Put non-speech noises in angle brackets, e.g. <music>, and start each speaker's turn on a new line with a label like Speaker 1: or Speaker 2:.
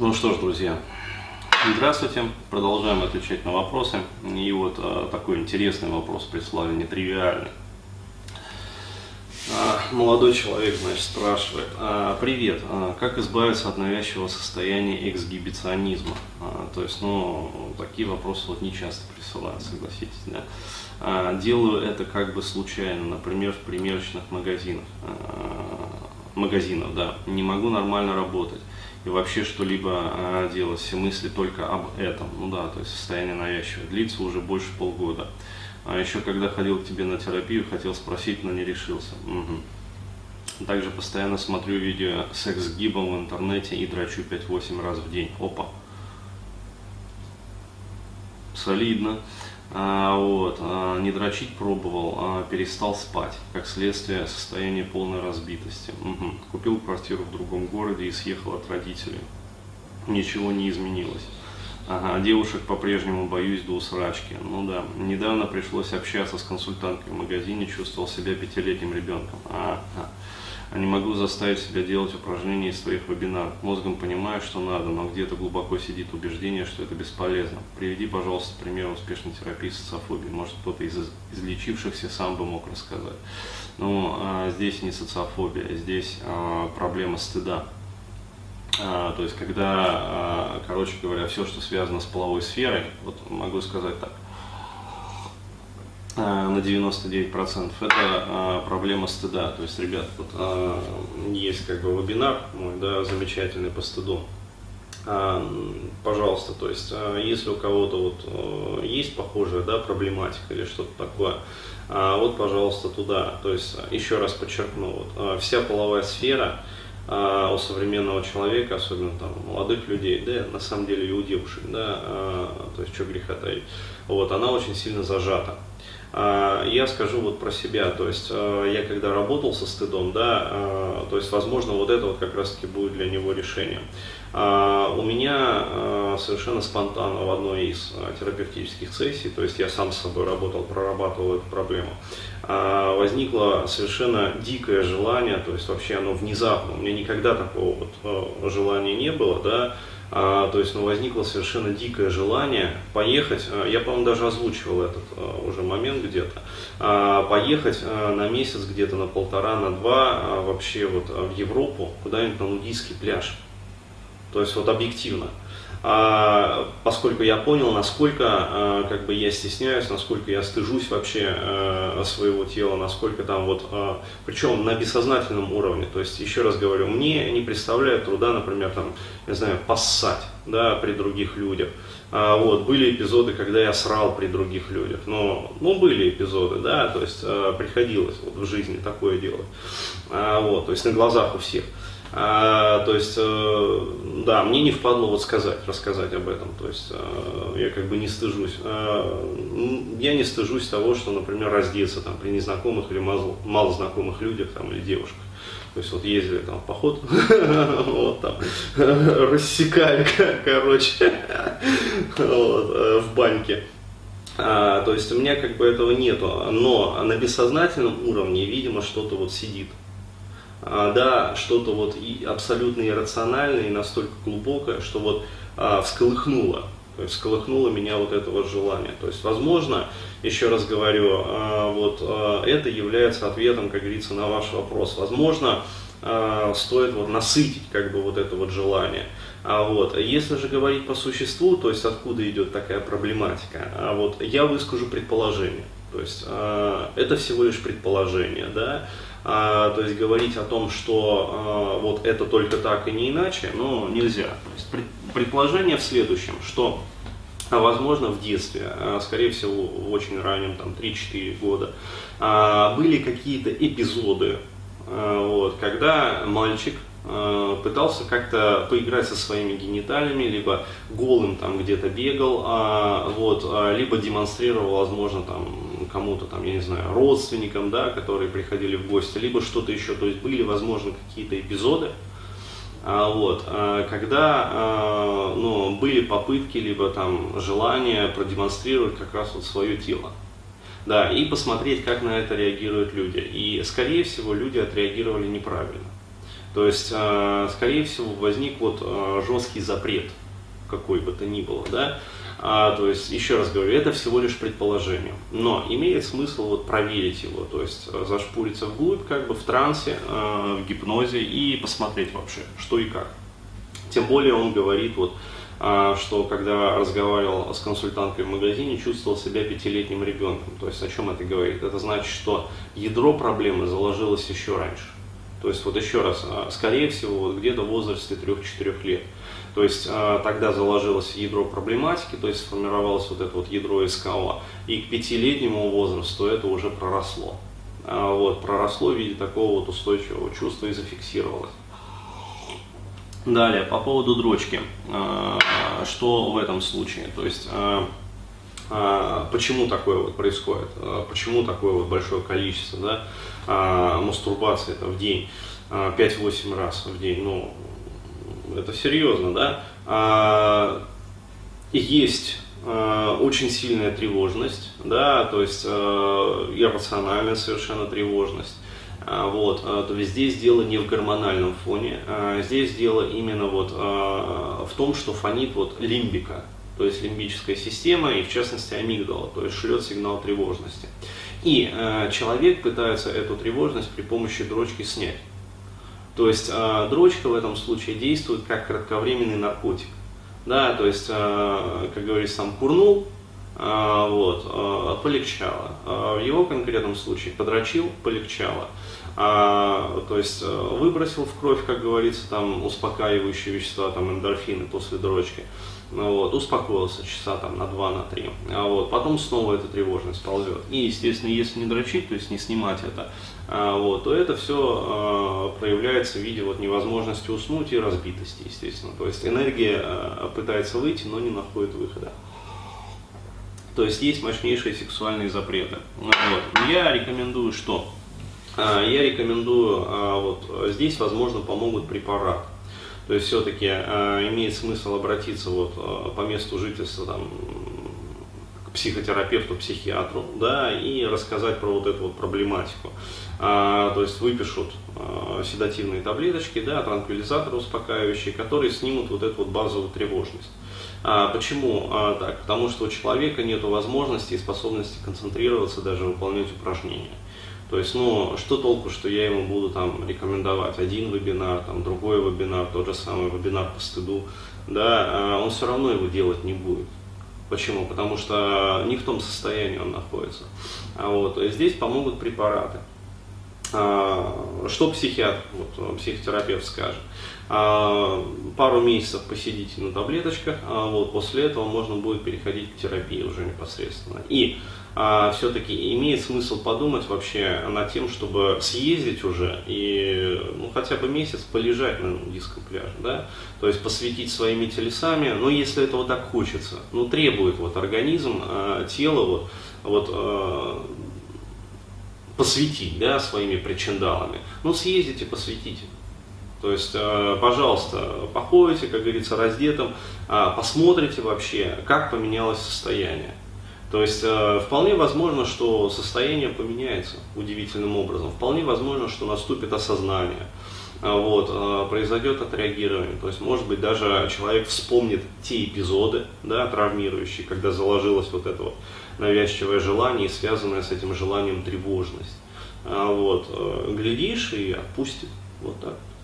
Speaker 1: Ну что ж, друзья, здравствуйте. Продолжаем отвечать на вопросы. И вот а, такой интересный вопрос прислали, нетривиальный. А, молодой человек, значит, спрашивает, а, привет, а, как избавиться от навязчивого состояния эксгибиционизма? А, то есть, ну, такие вопросы вот не часто присылают, согласитесь, да? А, делаю это как бы случайно, например, в примерочных магазинах, а, магазинов, да, не могу нормально работать и вообще что-либо а, делать, все мысли только об этом. Ну да, то есть состояние навязчивое. Длится уже больше полгода. А еще когда ходил к тебе на терапию, хотел спросить, но не решился. Угу. Также постоянно смотрю видео секс с гибом в интернете и драчу 5-8 раз в день. Опа. Солидно. А, вот, а, не дрочить пробовал, а перестал спать, как следствие состояния полной разбитости. Угу. Купил квартиру в другом городе и съехал от родителей. Ничего не изменилось. Ага, девушек по-прежнему боюсь до усрачки. Ну да, недавно пришлось общаться с консультанткой в магазине, чувствовал себя пятилетним ребенком. Ага. А не могу заставить себя делать упражнения из своих вебинаров. Мозгом понимаю, что надо, но где-то глубоко сидит убеждение, что это бесполезно. Приведи, пожалуйста, пример успешной терапии социофобии. Может, кто-то из излечившихся сам бы мог рассказать. Ну, а, здесь не социофобия, здесь а, проблема стыда. А, то есть, когда, а, короче говоря, все, что связано с половой сферой, вот могу сказать так – на 99% это а, проблема стыда. То есть, ребят, вот а, есть как бы вебинар мой, да, замечательный по стыду. Пожалуйста, то есть, если у кого-то вот есть похожая, да, проблематика или что-то такое, вот, пожалуйста, туда. То есть, еще раз подчеркну, вот, вся половая сфера у современного человека, особенно там у молодых людей, да, на самом деле и у девушек, да, то есть, что греха таить, вот, она очень сильно зажата. А, я скажу вот про себя, то есть а, я когда работал со стыдом, да, а, то есть возможно вот это вот как раз таки будет для него решением. У меня совершенно спонтанно в одной из терапевтических сессий, то есть я сам с собой работал, прорабатывал эту проблему, возникло совершенно дикое желание, то есть вообще оно внезапно, у меня никогда такого вот желания не было, да, а, то есть ну, возникло совершенно дикое желание поехать, а, я, по-моему, даже озвучивал этот а, уже момент где-то, поехать на месяц где-то на полтора, на два вообще вот в Европу, куда-нибудь на нудийский пляж. То есть вот объективно. А, поскольку я понял, насколько а, как бы я стесняюсь, насколько я стыжусь вообще а, своего тела, насколько там вот, причем на бессознательном уровне. То есть, еще раз говорю, мне не представляет труда, например, там, не знаю, поссать, да, при других людях. Вот, были эпизоды, когда я срал при других людях, но, ну, были эпизоды, да, то есть, приходилось вот в жизни такое делать, вот, то есть, на глазах у всех. А, то есть, э, да, мне не впадло вот сказать, рассказать об этом. То есть, э, я как бы не стыжусь. Э, я не стыжусь того, что, например, раздеться там при незнакомых или мало, мало знакомых людях там, или девушках. То есть вот ездили там в поход, <laughs> вот там <laughs> рассекали, <laughs> короче, вот, в баньке. А, то есть у меня как бы этого нету, но на бессознательном уровне, видимо, что-то вот сидит. А, да, что-то вот и абсолютно иррациональное и настолько глубокое, что вот а, всколыхнуло, то есть всколыхнуло меня вот это вот желание. То есть, возможно, еще раз говорю, а, вот а, это является ответом, как говорится, на ваш вопрос. Возможно, а, стоит вот насытить как бы вот это вот желание. А вот, если же говорить по существу, то есть откуда идет такая проблематика, а вот я выскажу предположение. То есть э, это всего лишь предположение, да, а, то есть говорить о том, что а, вот это только так и не иначе, ну, нельзя. То есть пред, предположение в следующем, что а, возможно в детстве, скорее всего в очень раннем, там 3-4 года, были какие-то эпизоды, вот, когда мальчик пытался как-то поиграть со своими гениталиями, либо голым там где-то бегал, вот, либо демонстрировал, возможно, там кому-то там, я не знаю, родственникам, да, которые приходили в гости, либо что-то еще, то есть были, возможно, какие-то эпизоды, а, вот, а, когда а, ну, были попытки, либо там желание продемонстрировать как раз вот свое тело. Да, и посмотреть, как на это реагируют люди. И, скорее всего, люди отреагировали неправильно. То есть, э, скорее всего, возник вот э, жесткий запрет, какой бы то ни было, да, а, то есть, еще раз говорю, это всего лишь предположение. Но имеет смысл вот проверить его, то есть э, зашпуриться вглубь, как бы в трансе, э, в гипнозе и посмотреть вообще, что и как. Тем более он говорит вот, э, что когда разговаривал с консультанткой в магазине, чувствовал себя пятилетним ребенком. То есть о чем это говорит? Это значит, что ядро проблемы заложилось еще раньше. То есть вот еще раз, э, скорее всего, вот где-то в возрасте 3-4 лет. То есть а, тогда заложилось ядро проблематики, то есть сформировалось вот это вот ядро СКО, и к пятилетнему возрасту это уже проросло. А, вот, проросло в виде такого вот устойчивого чувства и зафиксировалось. Далее, по поводу дрочки. А, что в этом случае? То есть, почему такое вот происходит? Почему такое вот большое количество да, мастурбации это в день? 5-8 раз в день, ну, это серьезно, да, а, есть а, очень сильная тревожность, да, то есть а, иррациональная совершенно тревожность. А, вот, а, то есть здесь дело не в гормональном фоне, здесь дело именно вот в том, что фонит вот лимбика, то есть лимбическая система и в частности амигдала, то есть шлет сигнал тревожности. И э, человек пытается эту тревожность при помощи дрочки снять. То есть э, дрочка в этом случае действует как кратковременный наркотик. Да, то есть, э, как говорится, сам курнул, э, вот, э, полегчало. Э, в его конкретном случае подрочил, полегчало. А, то есть выбросил в кровь, как говорится, там успокаивающие вещества, там эндорфины после дрочки. Ну вот, успокоился часа там на 2 на 3. А вот, потом снова эта тревожность ползет. И, естественно, если не дрочить, то есть не снимать это, а, вот, то это все а, проявляется в виде вот, невозможности уснуть и разбитости, естественно. То есть энергия а, пытается выйти, но не находит выхода. То есть есть мощнейшие сексуальные запреты. Вот. Я рекомендую что? Я рекомендую, вот здесь, возможно, помогут препараты. То есть все-таки э, имеет смысл обратиться вот, по месту жительства там, к психотерапевту, психиатру, да, и рассказать про вот эту вот проблематику. А, то есть выпишут а, седативные таблеточки, да, транквилизаторы успокаивающие, которые снимут вот эту вот базовую тревожность. А, почему а, так? Потому что у человека нет возможности и способности концентрироваться, даже выполнять упражнения. То есть, ну, что толку, что я ему буду там рекомендовать один вебинар, там другой вебинар, тот же самый вебинар по стыду, да, а он все равно его делать не будет. Почему? Потому что не в том состоянии он находится. А вот здесь помогут препараты. А, что психиатр, вот, психотерапевт скажет? А, пару месяцев посидите на таблеточках, а вот после этого можно будет переходить к терапии уже непосредственно. И а, все-таки имеет смысл подумать вообще над тем, чтобы съездить уже и ну, хотя бы месяц полежать на нудистском пляже, да, то есть посвятить своими телесами, но если этого так хочется, ну требует вот организм, а, тело вот, вот а, посвятить, да, своими причиндалами, ну съездите, посвятите. То есть, э, пожалуйста, походите, как говорится, раздетым, посмотрите вообще, как поменялось состояние. То есть э, вполне возможно, что состояние поменяется удивительным образом. Вполне возможно, что наступит осознание. А вот, э, произойдет отреагирование. То есть, может быть, даже человек вспомнит те эпизоды, да, травмирующие, когда заложилось вот это вот навязчивое желание и связанное с этим желанием тревожность. А вот, э, глядишь и отпустит. Вот так.